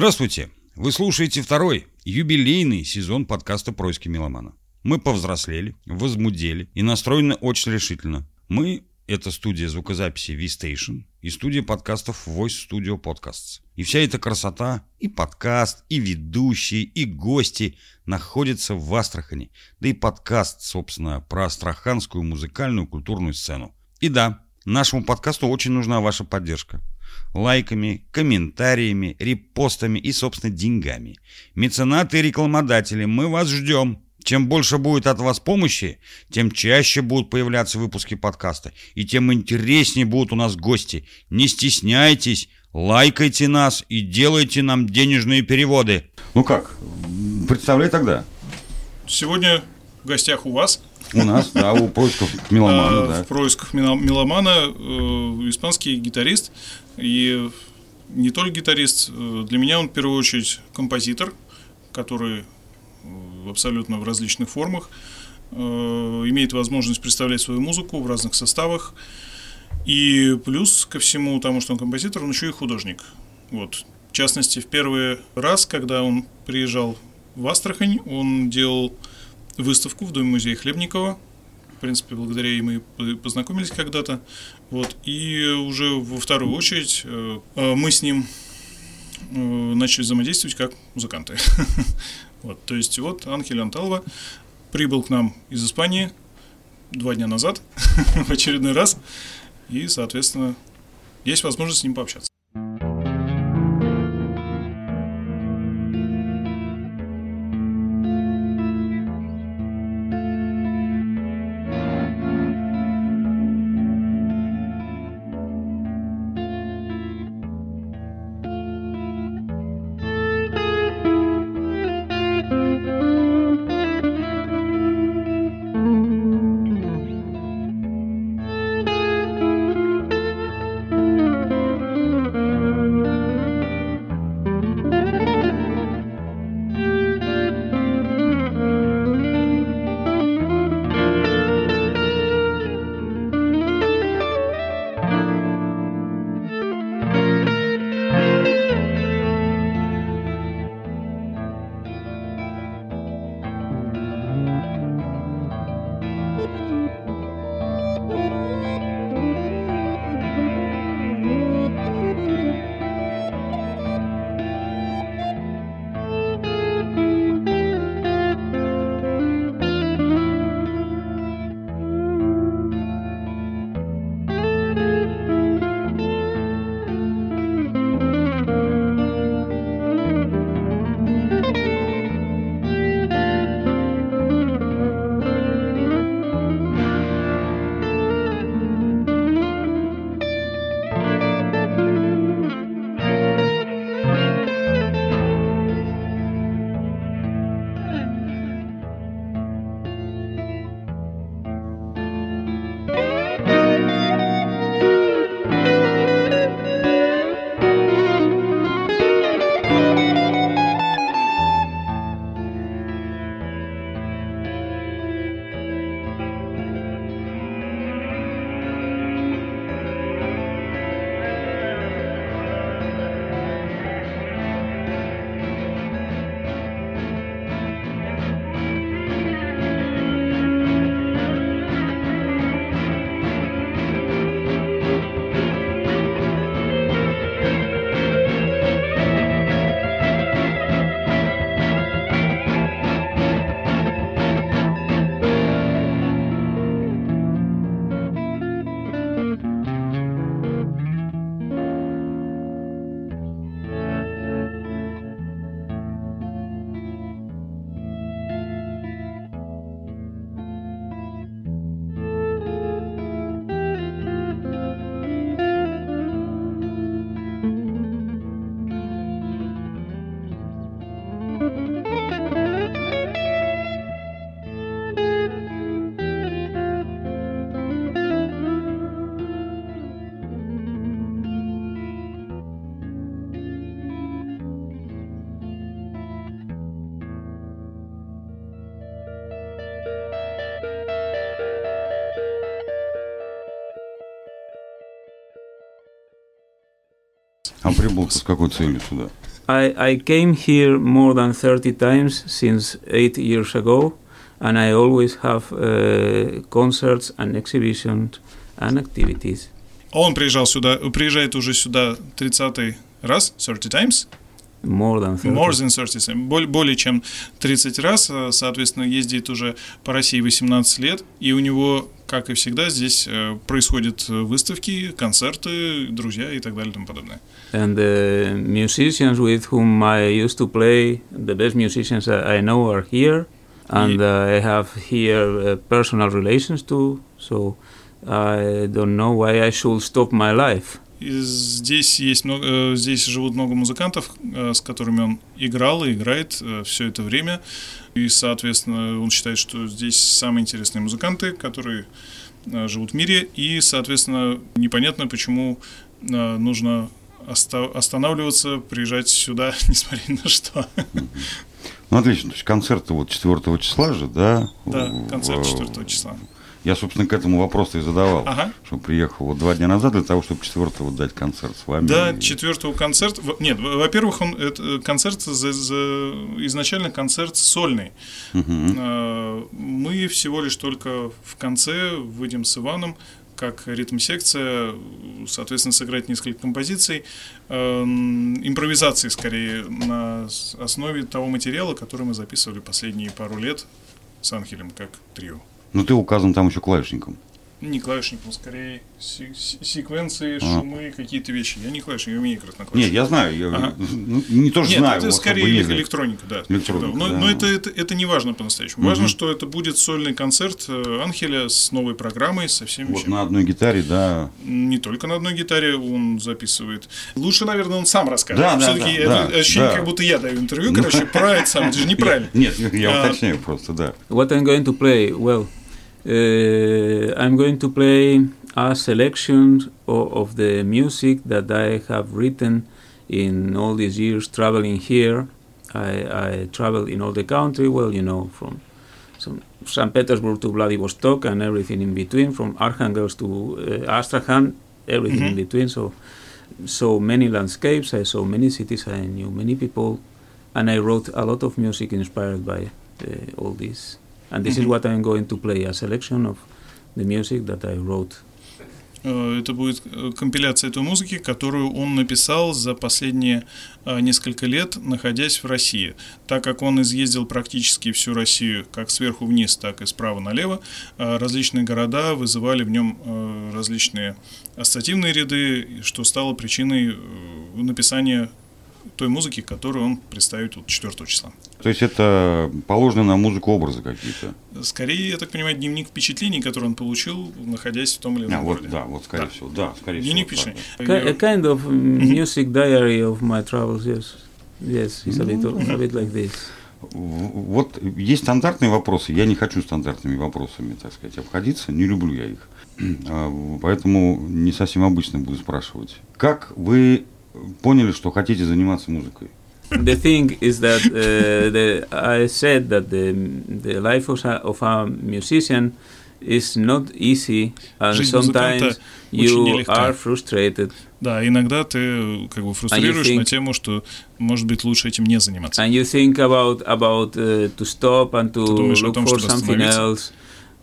Здравствуйте! Вы слушаете второй, юбилейный сезон подкаста «Происки меломана». Мы повзрослели, возмудели и настроены очень решительно. Мы – это студия звукозаписи V-Station и студия подкастов Voice Studio Podcasts. И вся эта красота, и подкаст, и ведущие, и гости находятся в Астрахани. Да и подкаст, собственно, про астраханскую музыкальную культурную сцену. И да, нашему подкасту очень нужна ваша поддержка лайками, комментариями, репостами и, собственно, деньгами. Меценаты и рекламодатели, мы вас ждем. Чем больше будет от вас помощи, тем чаще будут появляться выпуски подкаста, и тем интереснее будут у нас гости. Не стесняйтесь, лайкайте нас и делайте нам денежные переводы. Ну как, представляй тогда. Сегодня в гостях у вас. У нас, да, у поисков меломана, А, да. В поисках мело- меломана э, испанский гитарист. И не только гитарист, э, для меня он в первую очередь композитор, который э, абсолютно в различных формах э, имеет возможность представлять свою музыку в разных составах. И плюс ко всему тому, что он композитор, он еще и художник. Вот. В частности, в первый раз, когда он приезжал в Астрахань, он делал выставку в Доме-музее Хлебникова. Принципе, благодаря ей мы по- познакомились когда-то. Вот. И уже во вторую очередь э, э, мы с ним э, начали взаимодействовать как музыканты. Вот. То есть вот Анхель Анталова прибыл к нам из Испании два дня назад в очередной раз. И, соответственно, есть возможность с ним пообщаться. А прибыл с какой целью сюда? I, I came here more than 30 times since eight years ago, and I always have uh, concerts and exhibitions and activities. Он приезжал сюда, приезжает уже сюда 30 раз, 30 times, More than 30. More than 30, более, более чем 30 раз, э, соответственно, ездит уже по России 18 лет, и у него, как и всегда, здесь э, происходят выставки, концерты, друзья и так далее и тому подобное. And the musicians with whom I used to play, the best musicians I know are here, and uh, I have here uh, personal relations too, so I don't know why I should stop my life. Здесь есть много, э, здесь живут много музыкантов, э, с которыми он играл и играет все это время. И, соответственно, он считает, что здесь самые интересные музыканты, которые э, живут в мире. И, соответственно, непонятно, почему э, нужно оста- останавливаться, приезжать сюда, несмотря ни на что. Ну, отлично. То есть концерты вот 4 числа же, да? Да, концерт в- 4 числа. Я, собственно, к этому вопрос и задавал. Ага. Что приехал вот два дня назад для того, чтобы 4 вот дать концерт с вами. Да, И- четвертого концерт. Нет, во- во-первых, он это, э, концерт за- за- изначально концерт сольный. Э, Мы всего лишь только в конце выйдем с Иваном как ритм-секция, соответственно, сыграть несколько композиций, эм, импровизации скорее на основе того материала, который мы записывали последние пару лет с Анхелем как трио. Ну, ты указан там еще клавишником. Не клавишником, скорее се- се- секвенции, А. шумы, какие-то вещи. Я не клавишник, я умею играть на клавишниках. Нет, я знаю. Я, Ага. ну, не то, что Нет, знаю. это вот скорее как бы электроника, да. Электроника, но да. но это, это, это не важно по-настоящему. Важно, что это будет сольный концерт э, Анхеля с новой программой, со всеми Вот вещами. на одной гитаре, да. Не только на одной гитаре он записывает. Лучше, наверное, он сам расскажет. Да, да, Все-таки да, это да, ощущение, да. как будто я даю интервью, короче, про это сам. Это же неправильно. Нет, я А. уточняю просто, да. What I'm going to play? Well, uh, I'm going to play a selection of, of the music that I have written in all these years traveling here. I, I traveled in all the country, well, you know, from some St. Petersburg to Vladivostok and everything in between, from Arkhangelsk to uh, Astrakhan, everything in Mhm. between. So, so many landscapes, I saw many cities, I knew many people, and I wrote a lot of music inspired by uh, all this. And this Mhm. is what I'm going to play a selection of the music that I wrote. Э, Это будет э, компиляция этой музыки, которую он написал за последние э, несколько лет, находясь в России. Так как он изъездил практически всю Россию, как сверху вниз, так и справа налево, различные города вызывали в нем различные ассоциативные ряды, что стало причиной написания той музыки, которую он представит вот 4 числа. То есть это положено на музыку образы какие-то. Скорее, я так понимаю, дневник впечатлений, который он получил, находясь в том или А, ином вот, городе. да, вот скорее Да. всего. Да, скорее Дневник всего. так, впечатлений. A kind of music diary of my travels, yes. Yes, it's a bit, a bit like this. Вот есть стандартные вопросы. Я не хочу стандартными вопросами, так сказать, обходиться. Не люблю я их. А, Поэтому не совсем обычно буду спрашивать. Как вы поняли, что хотите заниматься музыкой? the thing is that uh, the, I said that the, the life of a, of a musician is not easy, and Жизнь sometimes музыканта очень you нелегка. are frustrated, Да, иногда ты э, как бы фрустрируешь think- на тему, что может быть лучше этим не заниматься. and you think about about uh, to stop and to Ты думаешь о look том, for чтобы something остановиться else.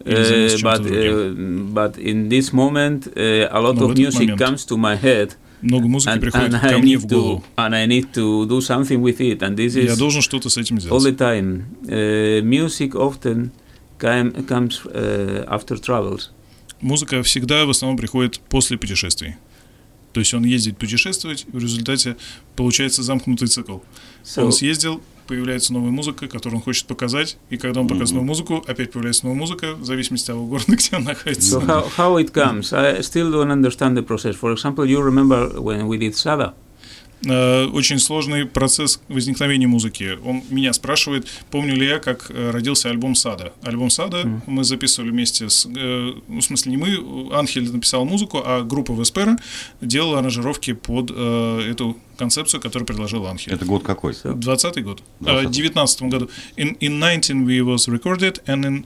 или заняться Uh, чем-то but uh, but in this moment, uh, a lot Но в of этот music момент comes to my head, Много музыки and, приходит and ко I мне в to голову. and I need to do something with it. And this Я is должен что-то с этим all сделать. the time. Uh, music often came, comes uh, after travels. Музыка всегда в основном приходит после путешествий. То есть он ездит путешествовать, в результате получается замкнутый цикл. So, Он съездил, появляется новая музыка, которую он хочет показать, и когда он показывает новую музыку, опять появляется новая музыка, в зависимости от того города, где он находится. so how, how it comes? I still don't understand the process. For example, you remember when we did Sada. Э, очень сложный процесс возникновения музыки. Он меня спрашивает, помню ли я, как э, родился альбом Сада. Альбом Сада Мгм. мы записывали вместе с... э, ну, в смысле, не мы, Анхель написал музыку, а группа Веспера делала аранжировки под э, эту концепцию, которую предложил Анхель. Это год какой? So, 20 год. Э, 20-й. В 19 году. In, in 19 we was recorded and in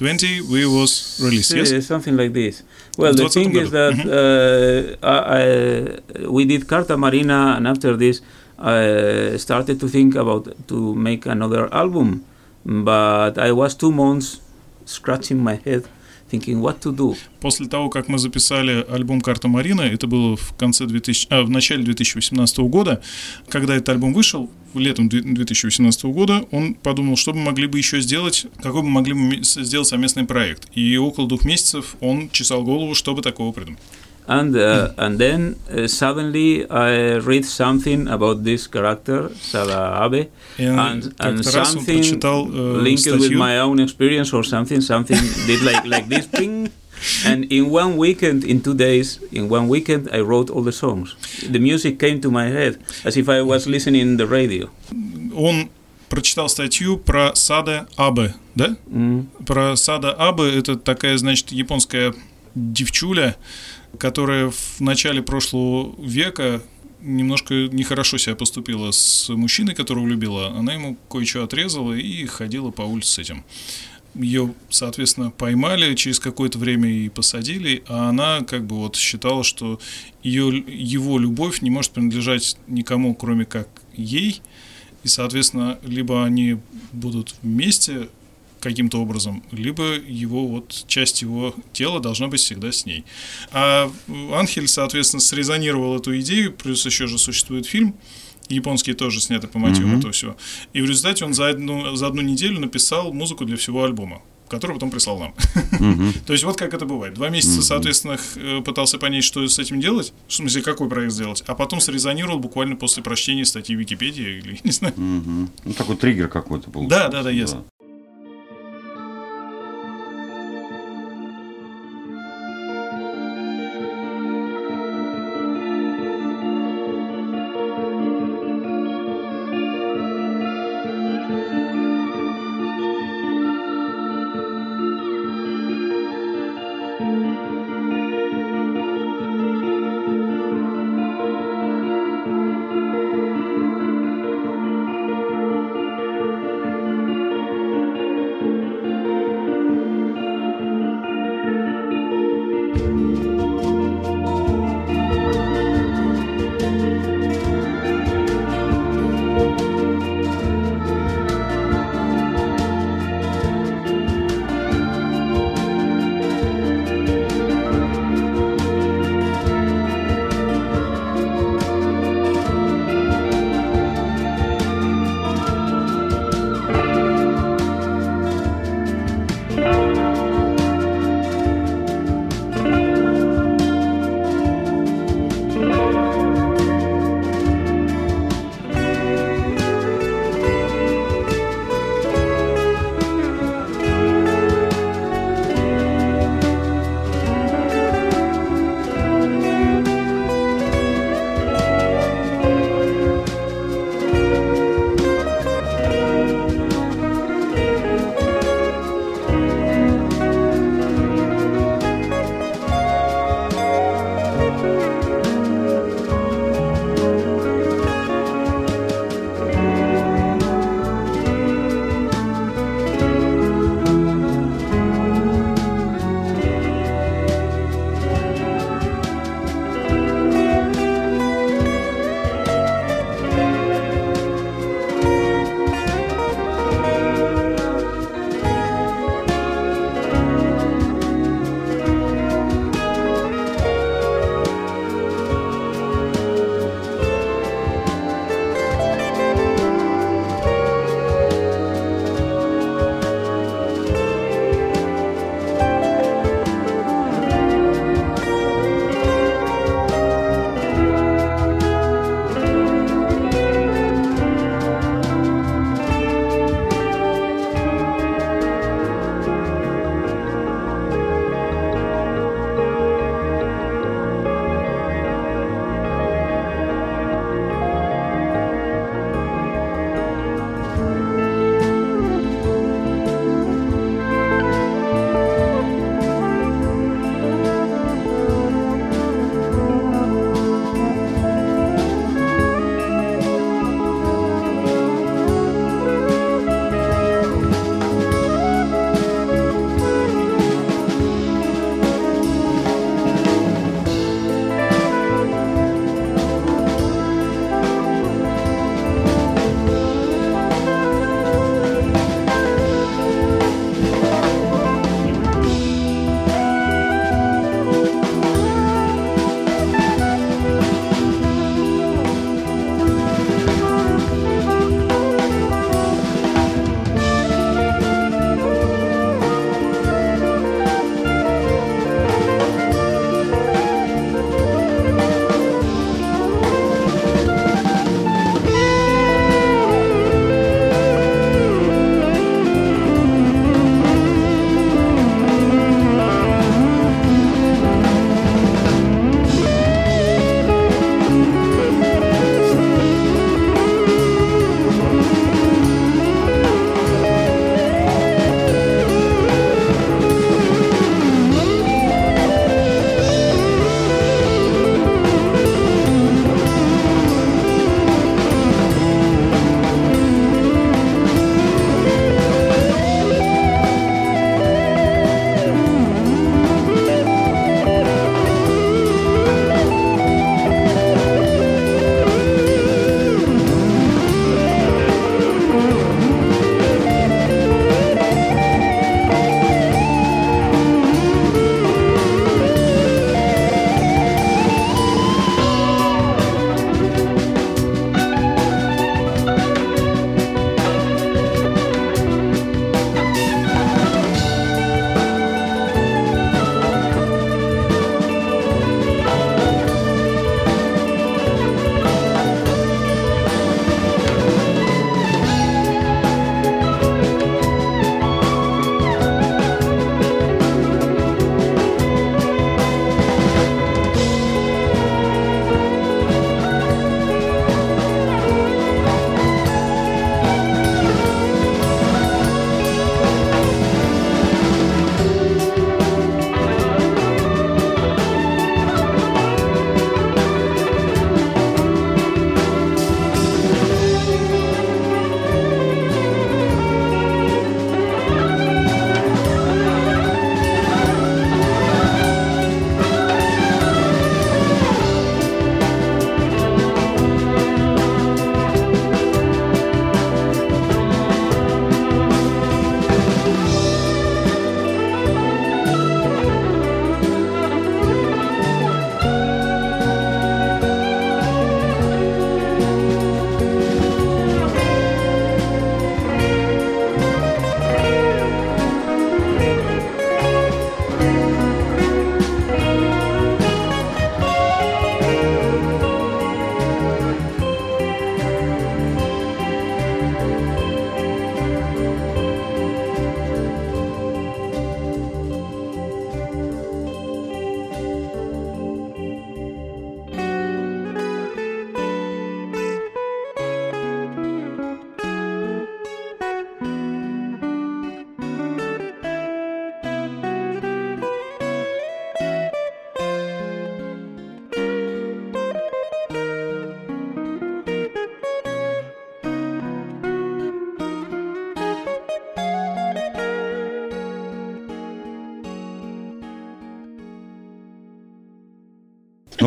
20 we was released. Yes? Yeah, something like this. Well, the 20 thing is that uh, I, I, we did Carta Marina, and after this, I started to think about to make another album, but I was two months scratching my head thinking what to do. После того, как мы записали альбом «Карта Марина», это было в конце 2000, а, в начале 2018 года, когда этот альбом вышел, летом 2018 года, он подумал, что бы могли бы еще сделать, какой бы могли бы сделать совместный проект. И около двух месяцев он чесал голову, чтобы такого придумать. and uh, and then uh, suddenly I read something about this character Sada Abe and, and something uh, linked with my own experience or something something did like like this thing and in one weekend in two days in one weekend I wrote all the songs the music came to my head as if I was listening the radio он прочитал статью про Сада Абе, да? Mm. Про Сада Абе, это такая, значит, японская девчуля, которая в начале прошлого века немножко нехорошо себя поступила с мужчиной, которого любила. Она ему кое-что отрезала и ходила по улице с этим. Ее, соответственно, поймали, через какое-то время и посадили, а она как бы вот считала, что ее, его любовь не может принадлежать никому, кроме как ей, и, соответственно, либо они будут вместе каким-то образом, либо его вот часть его тела должна быть всегда с ней. А Анхель, соответственно, срезонировал эту идею, плюс еще же существует фильм, японский тоже снятый по мотивам mm-hmm. этого всего. И в результате он за одну, за одну неделю написал музыку для всего альбома который потом прислал нам. Mm-hmm. То есть вот как это бывает. Два месяца, mm-hmm. соответственно, э, пытался понять, что с этим делать, в смысле, какой проект сделать, а потом срезонировал буквально после прочтения статьи в Википедии или не знаю. Mm-hmm. Ну, такой триггер какой-то был. Да, да, да, ясно.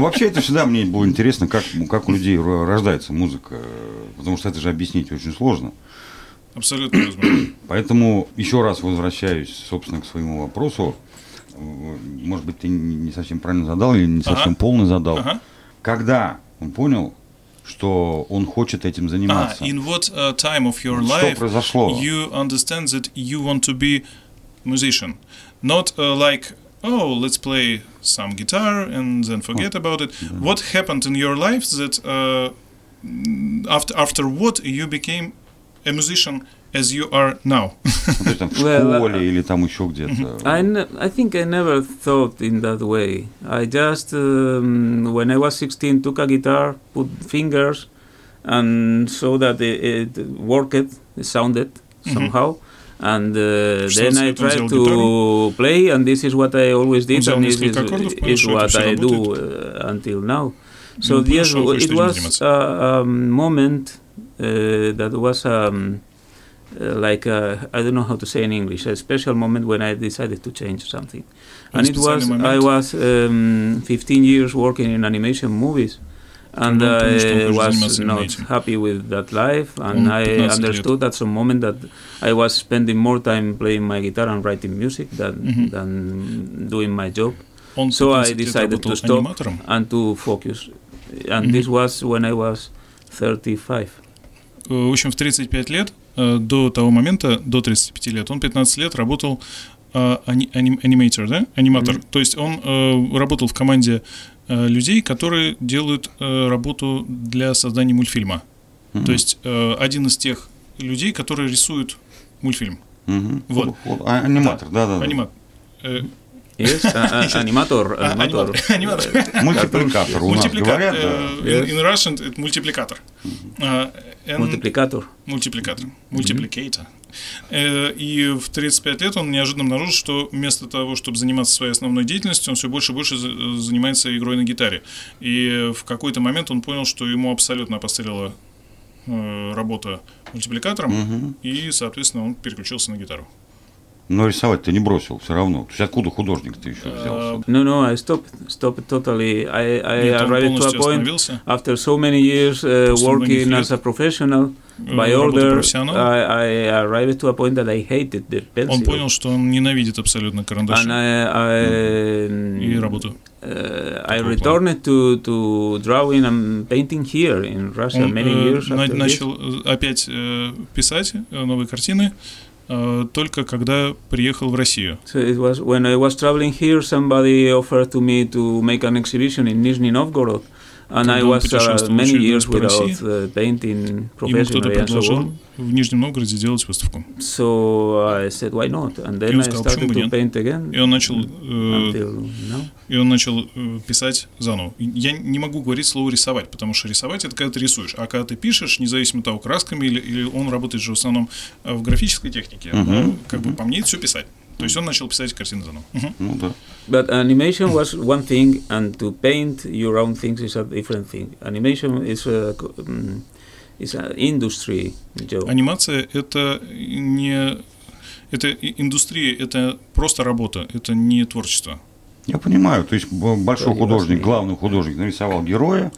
Вообще это всегда мне было интересно, как, как у людей рождается музыка, потому что это же объяснить очень сложно. Абсолютно возможно. Поэтому еще раз возвращаюсь, собственно, к своему вопросу. Может быть, ты не совсем правильно задал или не совсем ага. полно задал. Ага. Когда он понял, что он хочет этим заниматься? Ah, in what uh, time of your что life произошло? you understand that you want to be musician? Not uh, like oh, let's play some guitar and then forget about it. What happened in your life that uh, after after what you became a musician as you are now? well, I, I think I never thought in that way. I just, um, when I was 16, took a guitar, put fingers, and saw that it, it worked, it sounded mm-hmm. And uh, then I tried to play, and this is what I always did, and this is, is what I do uh, until now. So yes, it was a, a moment uh, that was um, uh, like uh, I don't know how to say in English, a special moment when I decided to change something. And it was I was um, 15 years working in animation movies, and I was not happy with that life, and I understood at some moment that I was spending more time playing my guitar and writing music than mm-hmm. than doing my job. So I decided to stop and to focus, and this was when I was 35. В общем, в 35 лет, э, до того момента, до 35 лет, он 15 лет работал э, аниматор, да? Аниматор. Mm-hmm. То есть он э, работал в команде людей, которые делают работу для создания мультфильма. Mm-hmm. То есть один из тех людей, которые рисуют мультфильм. Mm-hmm. Вот. А, аниматор, да-да-да. Аниматор. Yes, аниматор. Аниматор. Мультипликатор говорят. In Russian это мультипликатор. Мультипликатор. Мультипликатор. Мультипликатор. И в 35 лет он неожиданно обнаружил, что вместо того, чтобы заниматься своей основной деятельностью, он все больше и больше занимается игрой на гитаре. И в какой-то момент он понял, что ему абсолютно опостылила работа мультипликатором, угу. и, соответственно, он переключился на гитару. Но рисовать ты не бросил все равно. То есть откуда художник ты еще взялся? No, no, I stopped, stopped totally. I, I Нет, arrived to a point after so many years uh, working as a professional. By order, I, I arrived to a point that I hated the pencil. Он понял, что он ненавидит абсолютно карандаши. And I, I, и работу. Uh, I returned to, to drawing and painting here in Russia Он, many years uh, after начал this. опять uh, писать новые картины только когда приехал в Россию. So it was when I was. And I was uh, many years without uh, painting professionally and so on. в Нижнем Новгороде делать выставку. So I said, why not? And then I started to paint again. И он начал, э, и он начал э, писать заново. Я не могу говорить слово рисовать, потому что рисовать это когда ты рисуешь, а когда ты пишешь, независимо от того, красками или, или он работает же в основном э, в графической технике, uh-huh. как uh-huh. бы по мне это все писать. То есть он начал писать картины заново. Ну да. But animation was one thing, and to paint your own things is a different thing. Animation is a, um, is an industry job. Анимация это не это индустрия, это просто работа, это не творчество. Я понимаю, то есть большой художник, главный художник нарисовал героя,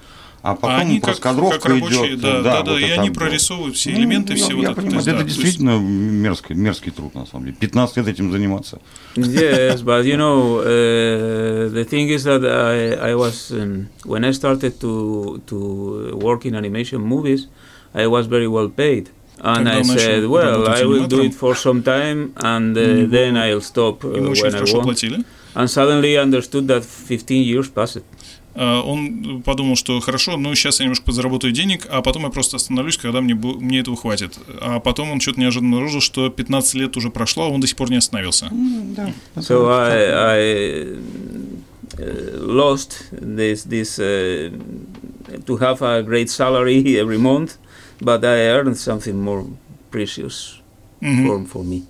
а потом а они раскадровка как, как рабочие, идет. Да, да, да, вот и они прорисовывают все ну, элементы, ну, все я, вот я это. Понимаю, это да, действительно есть... мерзкий, мерзкий труд, на самом деле. 15 лет этим заниматься. Yes, but you know, uh, the thing is that I, I was, um, when I started to, to work in animation movies, I was very well paid. And I said, well, I will do it for some time, and uh, then I'll stop uh, when I want. And suddenly I understood that 15 years passed. Э, он подумал, что хорошо, ну сейчас я немножко подзаработаю денег, а потом я просто остановлюсь, когда мне, мне этого хватит. А потом он что-то неожиданно обнаружил, что 15 лет уже прошло, а он до сих пор не остановился. Mm, So I, I uh, lost this, this uh, to have a great salary every month, but I earned something more precious mm-hmm. for, for me,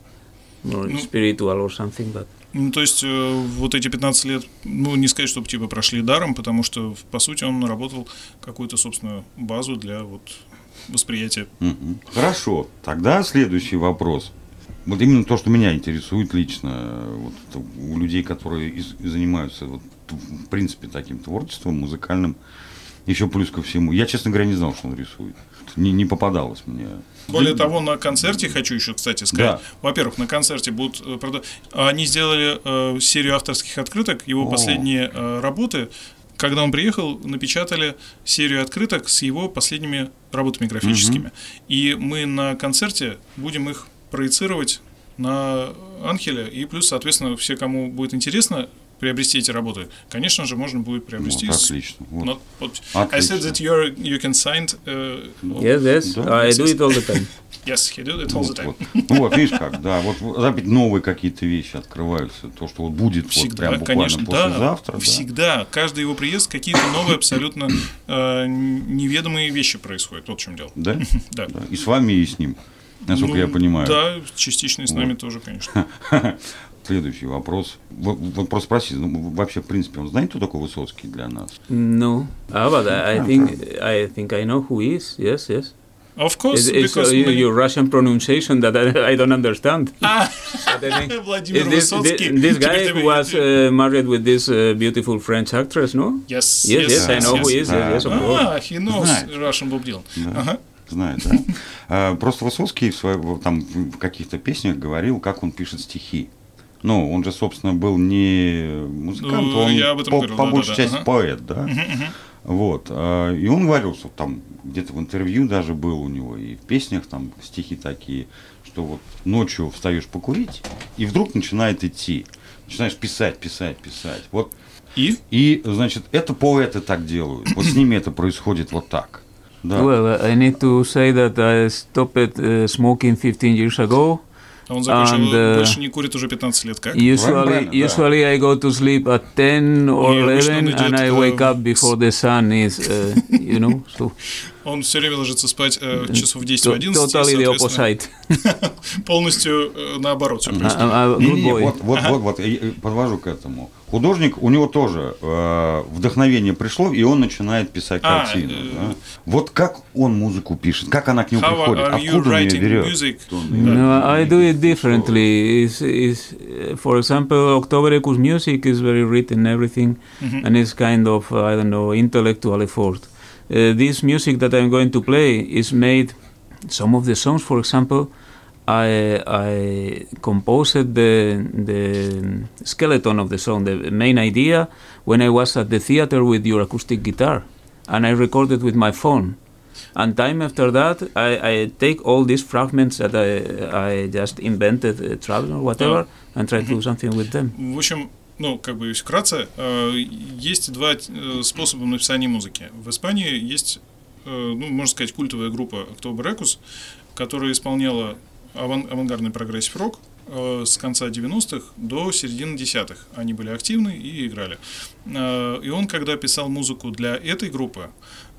more ну, spiritual or something, but... Ну, то есть э, вот эти 15 лет, ну, не сказать, чтобы типа прошли даром, потому что, по сути, он наработал какую-то собственную базу для вот восприятия. Хорошо, тогда следующий вопрос. Вот именно то, что меня интересует лично, вот у людей, которые из, занимаются вот в принципе, таким творчеством музыкальным. Еще плюс ко всему. Я, честно говоря, не знал, что он рисует. Не, не попадалось мне. Более того, на концерте хочу еще, кстати, сказать. Да. Во-первых, на концерте будут э, прода- Они сделали э, серию авторских открыток, его О. последние э, работы. Когда он приехал, напечатали серию открыток с его последними работами графическими. И мы на концерте будем их проецировать на Анхеля. И плюс, соответственно, все, кому будет интересно приобрести эти работы, конечно же, можно будет приобрести. Вот, отлично. Вот. not- вот- I Отлично. said that you're, you can sign. uh, Yes, yes, Да. I do it all the time. Yes, he did it all the Вот, time. вот. Ну вот, видишь как, да, вот вот опять новые какие-то вещи открываются, то, что вот будет вот Всегда, прям буквально конечно, да. послезавтра, да. Всегда. Каждый его приезд какие-то новые, абсолютно э, неведомые вещи происходят. Вот в чем дело. Да? Да. Да. И с вами, и с ним, насколько Ну, я понимаю. Да, частично и с нами тоже, конечно. Следующий вопрос. Вот, вот просто спроси, ну, вообще, в принципе, он знает, кто такой Высоцкий для нас? No, ah, but I, I think I think I know who he is. Yes, yes. Of course, It's, it's because uh, your Russian pronunciation that I, I don't understand. А, Is this, Высоцкий. thi- this guy was uh, married with this uh, beautiful French actress, no? Yes, Yes, yes, I know yes, who yes. he is. Yes, yes, of course. А, he knows Знает. Russian Bob Dylan. Да. Знает, да? А, Просто Высоцкий в, в- там, в каких-то песнях говорил, как он пишет стихи. Ну, он же, собственно, был не музыкант, Ну, он я об этом по, говорил, по да, большей да, да, части ага. поэт, да? Вот. а, И он говорил, что там где-то в интервью даже был у него, и в песнях там стихи такие, что вот ночью встаешь покурить, и вдруг начинает идти. Начинаешь писать, писать, писать. Вот И? и, значит, это поэты так делают. Вот с ними это происходит вот так. Да. Well, I need to say that I stopped uh, smoking 15 years ago. Он закончил, And, uh, больше не курит уже 15 лет как. Usually, правильно, да. usually I go to sleep at 10 or И обычно он 11, and идет, I э, wake up before the sun is, uh, you know, so Он все время ложится спать э, часов в 10-11, to- и, totally the opposite. полностью э, наоборот все I- происходит. I'm a Не, good не, boy. вот, вот, вот, вот, и- и подвожу к этому. Художник, у него тоже э, вдохновение пришло, и он начинает писать А, картину. э, да. Вот как он музыку пишет, как она к нему How приходит, откуда он ее writing берет? music? No, I do it differently. Is uh, for example, October Echoes music is very written everything, and it's kind of I don't know intellectual effort. Uh, this music that I'm going to play is made. Some of the songs, for example, I I composed the the skeleton of the song, the main idea, when I was at the theater with your acoustic guitar, and I recorded with my phone. And time after that, I, I take all these fragments that I, I just invented, uh, travel or whatever, and try to do something with them. В общем, ну, как бы, вкратце, э, есть два э, способа написания музыки. В Испании есть, э, ну, можно сказать, культовая группа October Equus, которая исполняла аван- авангардный прогрессив рок с конца 90-х до середины десятых. Они были активны и играли. Э, И он, когда писал музыку для этой группы,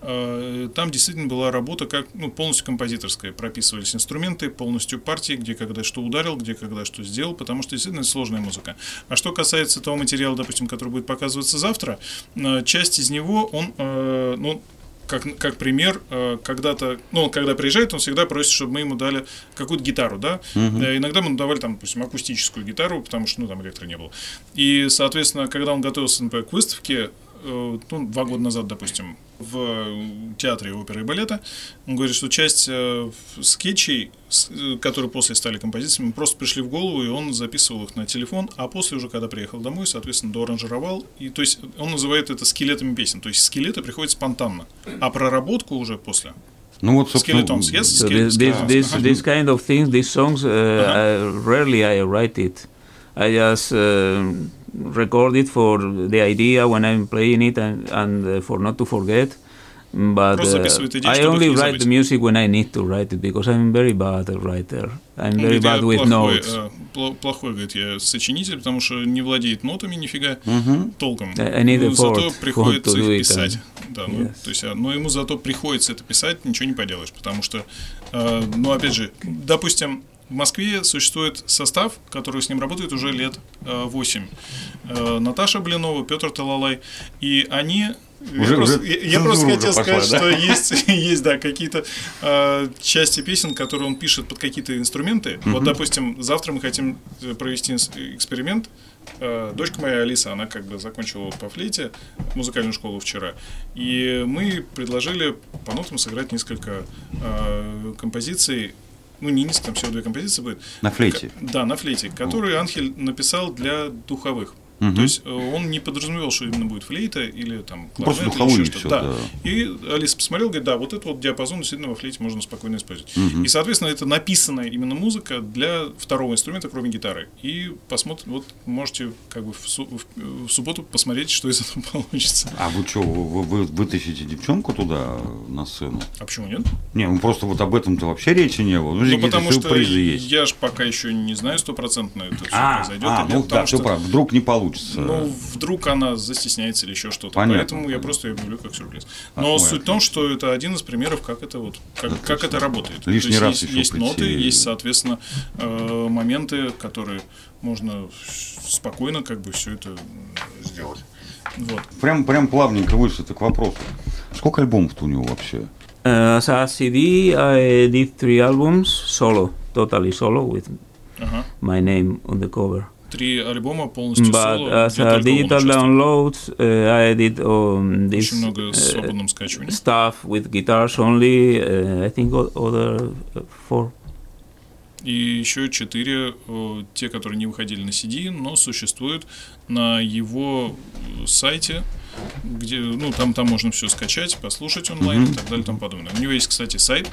э, там действительно была работа как ну, полностью композиторская. Прописывались инструменты, полностью партии, где когда что ударил, где когда что сделал, потому что действительно сложная музыка. А что касается того материала, допустим, который будет показываться завтра, э, часть из него, он, э, ну, как, как пример, э, когда-то, ну, он когда приезжает, он всегда просит, чтобы мы ему дали какую-то гитару, да. Э, Иногда мы давали, там, допустим, акустическую гитару, потому что, ну, там электро не было. И, соответственно, когда он готовился, например, к выставке, ну, два года назад, допустим, в театре оперы и балета, он говорит, что часть э, скетчей, с- э, которые после стали композициями, просто пришли в голову, и он записывал их на телефон, а после уже, когда приехал домой, соответственно, доаранжировал. И, то есть он называет это скелетами песен. То есть скелеты приходят спонтанно, а проработку уже после. Ну вот, Skeletons, yes? So Scale- this, this, scale- this, uh-huh. this kind of things, these songs, uh, I, rarely I write it. I just uh, record it for the idea when I'm playing it and, and uh, for not to forget. But uh, I only write the music when I need to write it because I'm very bad writer. I'm very Он говорит, bad with плохой, notes. пло- плохой, говорит, я сочинитель, потому что не владеет нотами нифига толком. I- need Ну, effort зато приходится их писать. and- Да, ну, Yes. то есть, а, но ему зато приходится это писать, ничего не поделаешь, потому что, э, ну, опять же, допустим, в Москве существует состав, который с ним работает уже лет э, 8. Э, Наташа Блинова, Петр Талалай. И они Я Уже- просто, уже я- я просто хотел уже сказать, пошла, что да? есть, есть, да, какие-то э, части песен, которые он пишет под какие-то инструменты. Вот, допустим, завтра мы хотим э, провести эксперимент. Э, дочка моя Алиса, она как бы закончила по флейте музыкальную школу вчера. И мы предложили по нотам сыграть несколько э, композиций. Ну, не несколько, там всего две композиции будет. На флейте. К- Да, на флейте, которые Анхель написал для духовых. Мгм. То есть э, он не подразумевал, что именно будет флейта или там Ну, просто кларнет или еще что-то. да. И Алиса посмотрела, говорит, да, вот этот вот диапазон действительно во флейте можно спокойно использовать. Мгм. И, соответственно, это написанная именно музыка для второго инструмента, кроме гитары. И посмотрим, вот можете как бы в, су- в- в субботу посмотреть, что из этого получится. А вы что, вы, вы вытащите девчонку туда на сцену? А почему нет? Не, ну просто вот об этом-то вообще речи не было. Ну, Ну, потому что есть. я же пока еще не знаю стопроцентно это все А, произойдет. а, ну да, все что- прав. Вдруг не получится. Ну, вдруг она застесняется или еще что-то. Понятно, Поэтому я просто ее объявлю как сюрприз. Но ой, суть в том, что это один из примеров, как это вот, как, как это работает. Лишний То есть раз есть, еще есть прийти. ноты, есть, соответственно, э, моменты, которые можно спокойно как бы все это сделать. Вот. Прям, прям плавненько вышли к вопросу. Сколько альбомов-то у него вообще? Uh, as a CD, I did three albums solo, totally solo, with Ага. my name on the cover. Три альбома полностью But соло, as где a он digital downloads, uh, I did um, this Очень много uh, свободном скачивании. stuff with guitars only. Uh, I think other uh, four. И еще четыре, э, те, которые не выходили на CD, но существуют на его э, сайте, где, ну, там, там можно все скачать, послушать онлайн и так далее и тому подобное. У него есть, кстати, сайт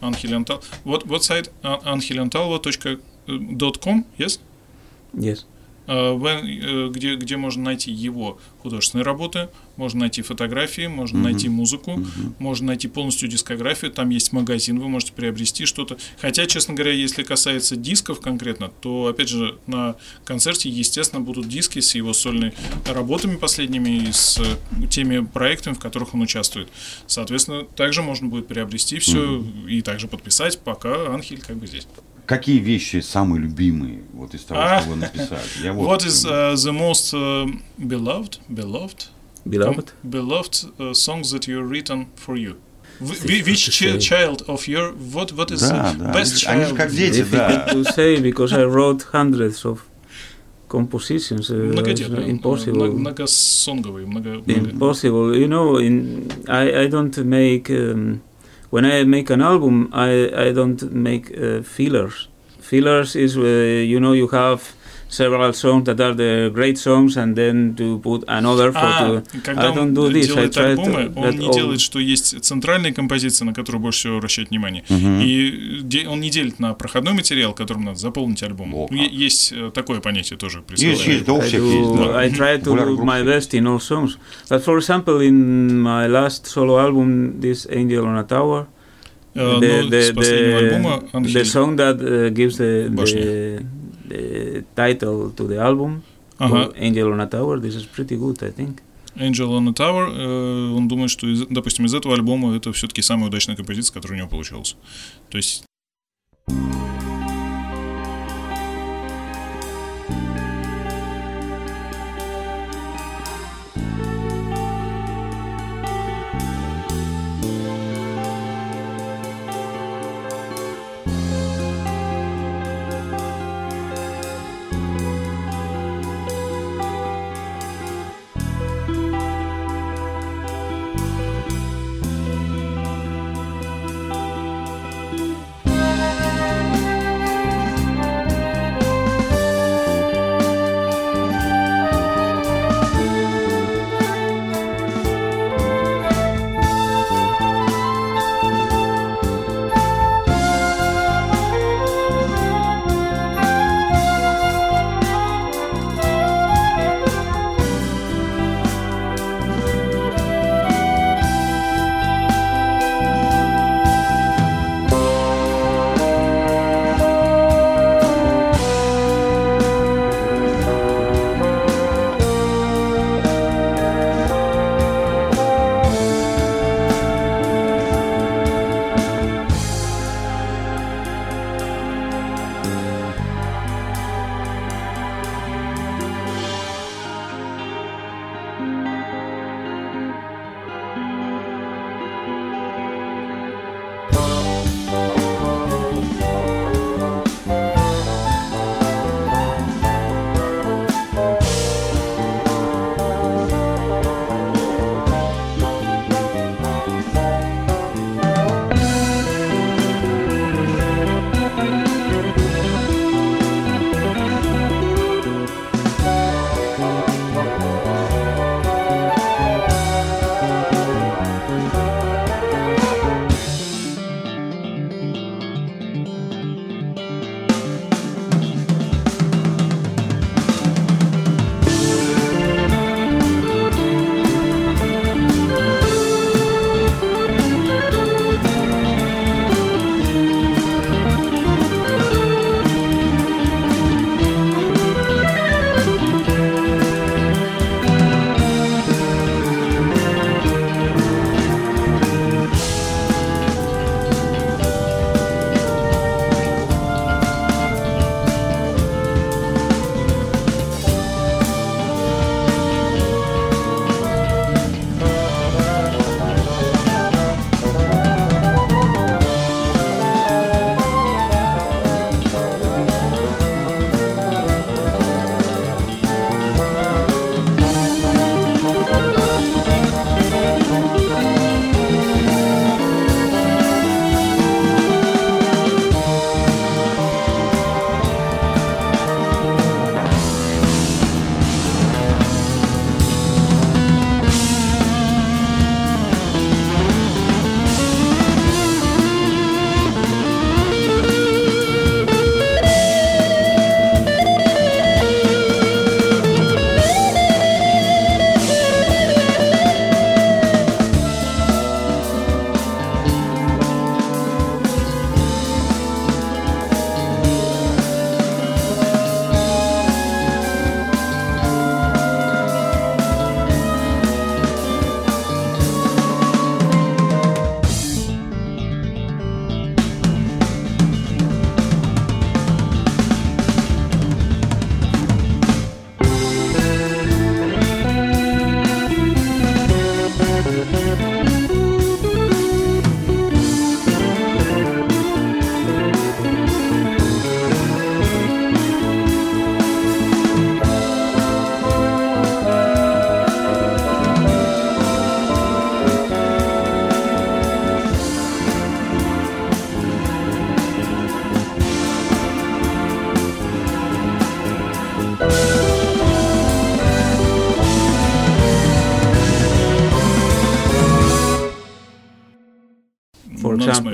Angelantal. Вот, вот сайт а, angelantalva.com, yes? Yes. Э, when, э, где, где можно найти его художественные работы, можно найти фотографии, можно найти музыку, можно найти полностью дискографию, там есть магазин, вы можете приобрести что-то. Хотя, честно говоря, если касается дисков конкретно, то, опять же, на концерте, естественно, будут диски с его сольными работами последними и с э, теми проектами, в которых он участвует. Соответственно, также можно будет приобрести все и также подписать, пока Анхель как бы здесь. Какие вещи самые любимые вот из того, А. что вы написали? Я What is uh, the most uh, beloved, beloved, Beloved. beloved uh, songs that you've written for you? Which child of your what what is Да, the да. best Они же child? как дети, да. To say because I wrote hundreds of compositions. Uh, э, impossible. мно- многосонговый, много, много- impossible. You know, in I, I don't make um, when I make an album, I I don't make uh, fillers. Fillers is uh, you know you have several songs that are the great songs, and then to put another for А, to. когда I он don't do this. I делает try альбомы, to он не all- делает, что есть центральные композиции, на которые больше всего обращать внимание. Мгм. И де- он не делит на проходной материал, которым надо заполнить альбом. О, Ну, е- Есть э, такое понятие тоже Есть, есть, да, у I, всех есть, да. I try to do my best in all songs. But for example, in my last solo album, this Angel on a Tower, Э, the, ну, the, the, Анхель the song that uh, gives the, the, the title to the album, Ага. Angel on a Tower, this is pretty good, I think. Angel on a Tower, э, он думает, что, из- допустим, из этого альбома это все-таки самая удачная композиция, которая у него получилась. То есть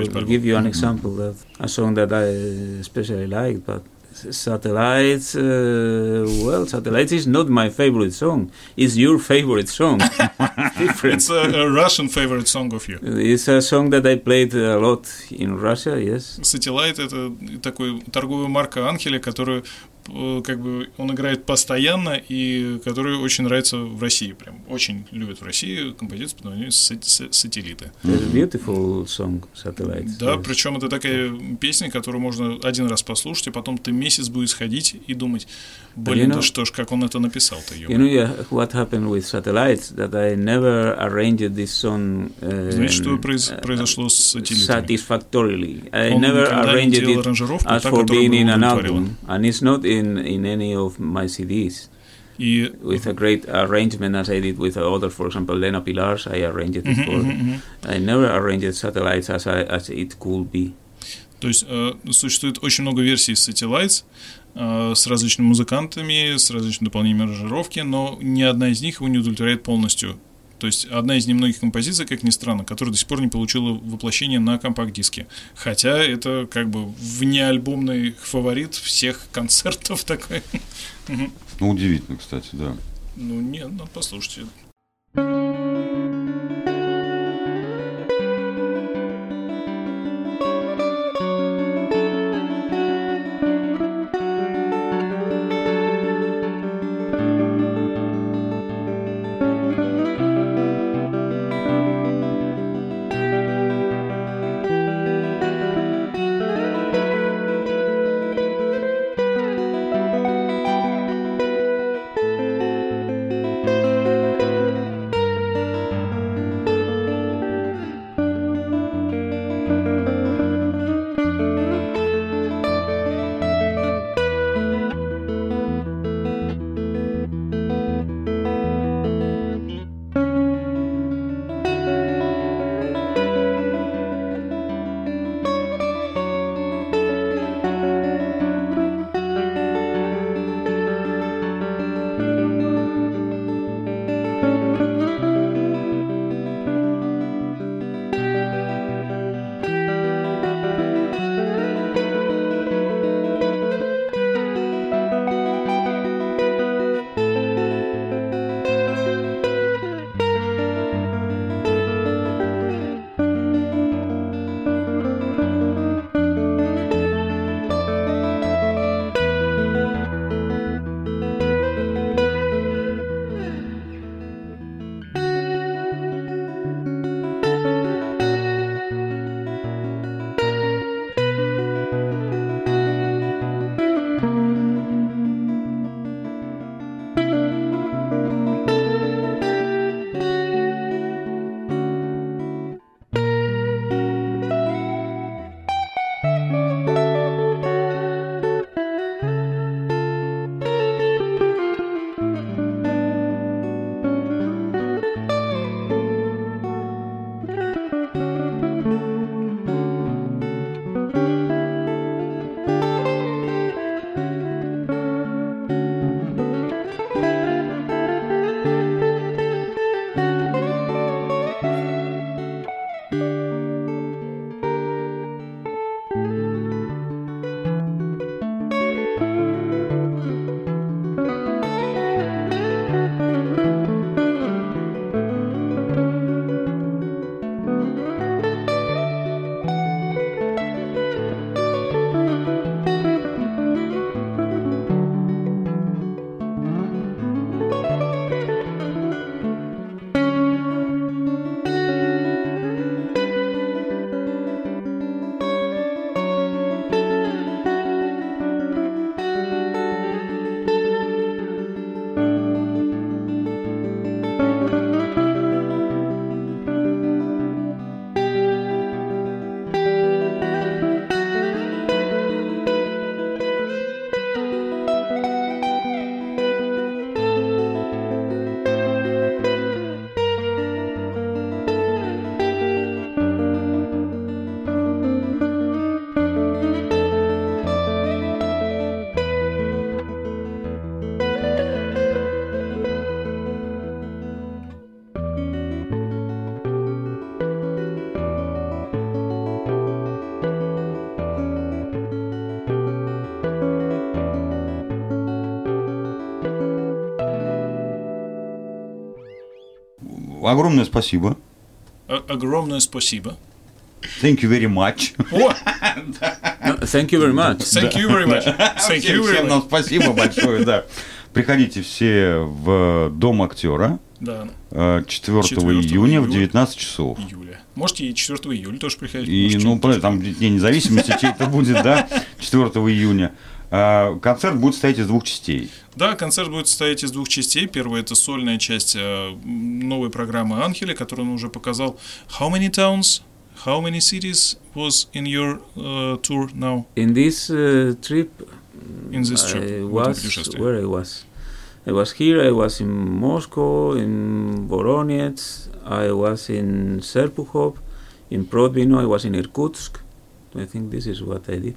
for надо example, смотреть to по-любому. give you an example of a song that I especially like, but Satellites, uh, well, Satellites is not my favorite song. It's your favorite song. Different. It's a, a Russian favorite song of you. It's a song that I played a lot in Russia, yes. Satellite это такой торговая марка Анхеля, которую э, как бы он играет постоянно и который очень нравится в России. Прям очень любят в России композицию под названием «Са- са- «Сателлиты». A beautiful song, Satellites. Да, yes. причем это такая песня, которую можно один раз послушать, и потом ты месяц будешь ходить и думать, блин, you да know- что ж, как он это написал-то, You know yeah, what happened with Satellites? That I never arranged this song uh, Знаете, что произ- uh, произошло с сателлитами? satisfactorily. I Он never arranged it as так, for being in an album, and it's not in, in any of my CDs. И With a great arrangement, as I did with others, for example, Lena Pilars, I arranged it for. I never arranged satellites as I, as it could be. То есть э, существует очень много версий Satellites э, с различными музыкантами, с различными дополнениями аранжировки, но ни одна из них его не удовлетворяет полностью. То есть одна из немногих композиций, как ни странно, которая до сих пор не получила воплощение на компакт-диске. Хотя это как бы внеальбомный фаворит всех концертов такой. Ну, удивительно, кстати, да. Ну, нет, ну, послушайте. Огромное спасибо. Огромное спасибо. Thank you very much. О, thank you very much. thank you very much. Thank you Всем, very всем much. нам спасибо большое, да. Приходите все в Дом актера Да, э, 4, 4 июня в июля. 19 часов. июля. Можете и 4 июля тоже приходить. И, ну, там День независимости чей-то будет, да, 4 июня. А, Концерт будет состоять из двух частей. Да, концерт будет состоять из двух частей. Первая это сольная часть э, новой программы Анхеля, которую он уже показал. How many towns, how many cities was in your uh, tour now? In this uh, trip, In this trip, I was where I was. I was here. I was in Moscow, in Voronezh. I was in Serpukhov, in Prodvino. I was in Irkutsk. I think this is what I did.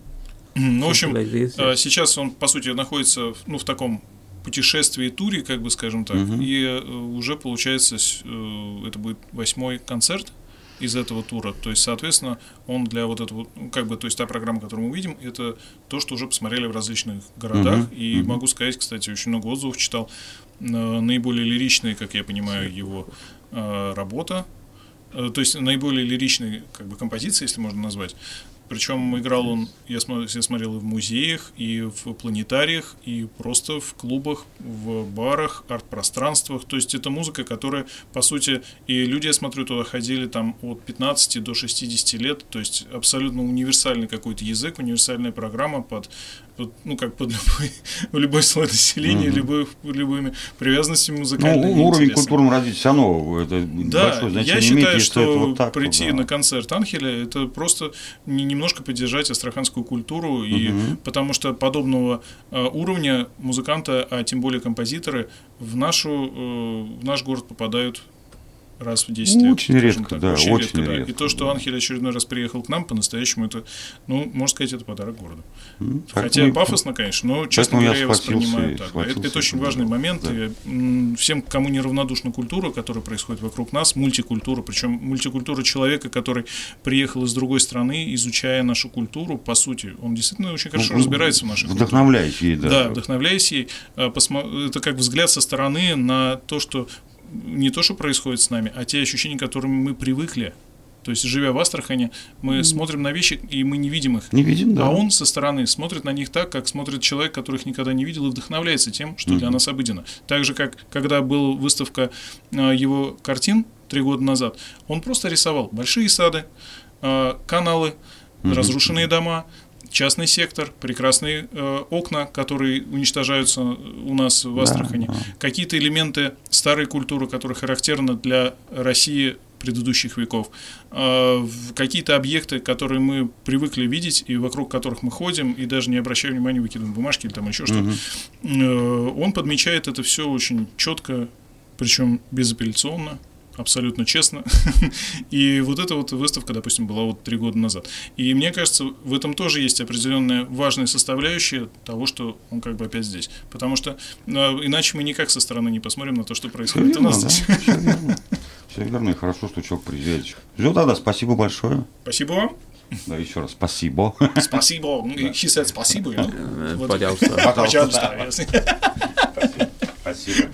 Ну, в общем, э, сейчас он, по сути, находится ну, в таком путешествии, туре, как бы скажем так, Мгм. и э, уже получается, э, это будет восьмой концерт из этого тура, то есть, соответственно, он для вот этого, ну, как бы, то есть та программа, которую мы увидим, это то, что уже посмотрели в различных городах, Мгм, и мгм. могу сказать, кстати, очень много отзывов читал, наиболее лиричные, как я понимаю, его работа, то есть наиболее лиричные как бы композиции, если можно назвать. Причем играл он, я, смо- я смотрел и в музеях, и в планетариях, и просто в клубах, в барах, арт-пространствах. То есть это музыка, которая, по сути, и люди, я смотрю, туда ходили там от 15 до 60 лет. То есть абсолютно универсальный какой-то язык, универсальная программа под, ну, как под любой, любой слой населения, Мгм. любой, любыми привязанностями Ну, музыкальными. и уровень интересами. культурного развития все равно это Да, большое значение я имеет, считаю, если что, это вот так. прийти да. на концерт Анхеля это просто не- немножко поддержать астраханскую культуру, и Мгм. потому что подобного э, уровня музыканта, а тем более композиторы, в нашу э, в наш город попадают раз в 10 лет. Очень редко, так. да, очень, очень редко, да. И редко, то, что. Анхель очередной раз приехал к нам, по-настоящему это, ну, можно сказать, это подарок городу. М, Хотя поэтому- пафосно, конечно, но, честно я говоря, я схватился воспринимаю так. да. Это, это очень важный момент. Да. И, всем, кому неравнодушна культура, которая происходит вокруг нас, мультикультура, причем мультикультура человека, который приехал из другой страны, изучая нашу культуру, по сути, он действительно очень хорошо Ну, разбирается в нашей культуре. Вдохновляясь ей, да. Да, вдохновляясь ей, а, посмо- это как взгляд со стороны на то, что не то, что происходит с нами, а те ощущения, к которым мы привыкли. То есть, живя в Астрахани, мы смотрим на вещи, и мы не видим их. Не видим, да. А он со стороны смотрит на них так, как смотрит человек, который их никогда не видел, и вдохновляется тем, что для Мгм. нас обыденно. Так же, как когда была выставка а, его картин три года назад, он просто рисовал большие сады, а, каналы, Мгм. разрушенные дома, частный сектор, прекрасные э, окна, которые уничтожаются у нас в Да, Астрахани, да. какие-то элементы старой культуры, которые характерны для России предыдущих веков, э, какие-то объекты, которые мы привыкли видеть и вокруг которых мы ходим и даже не обращаем внимания, выкидываем бумажки или там еще что-то. Э, Он подмечает это все очень четко, причем безапелляционно, абсолютно честно. И вот эта вот выставка, допустим, была вот три года назад. И мне кажется, в этом тоже есть определенная важная составляющая того, что он как бы опять здесь. Потому что э, иначе мы никак со стороны не посмотрим на то, что происходит у верно, нас да, здесь. всё верно. И хорошо, что человек приезжает. Все, тогда спасибо большое. Спасибо вам. Да, еще раз спасибо. Спасибо. He said спасибо. you know? Uh, Вот. Пожалуйста. Пожалуйста. Спасибо.